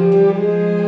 Música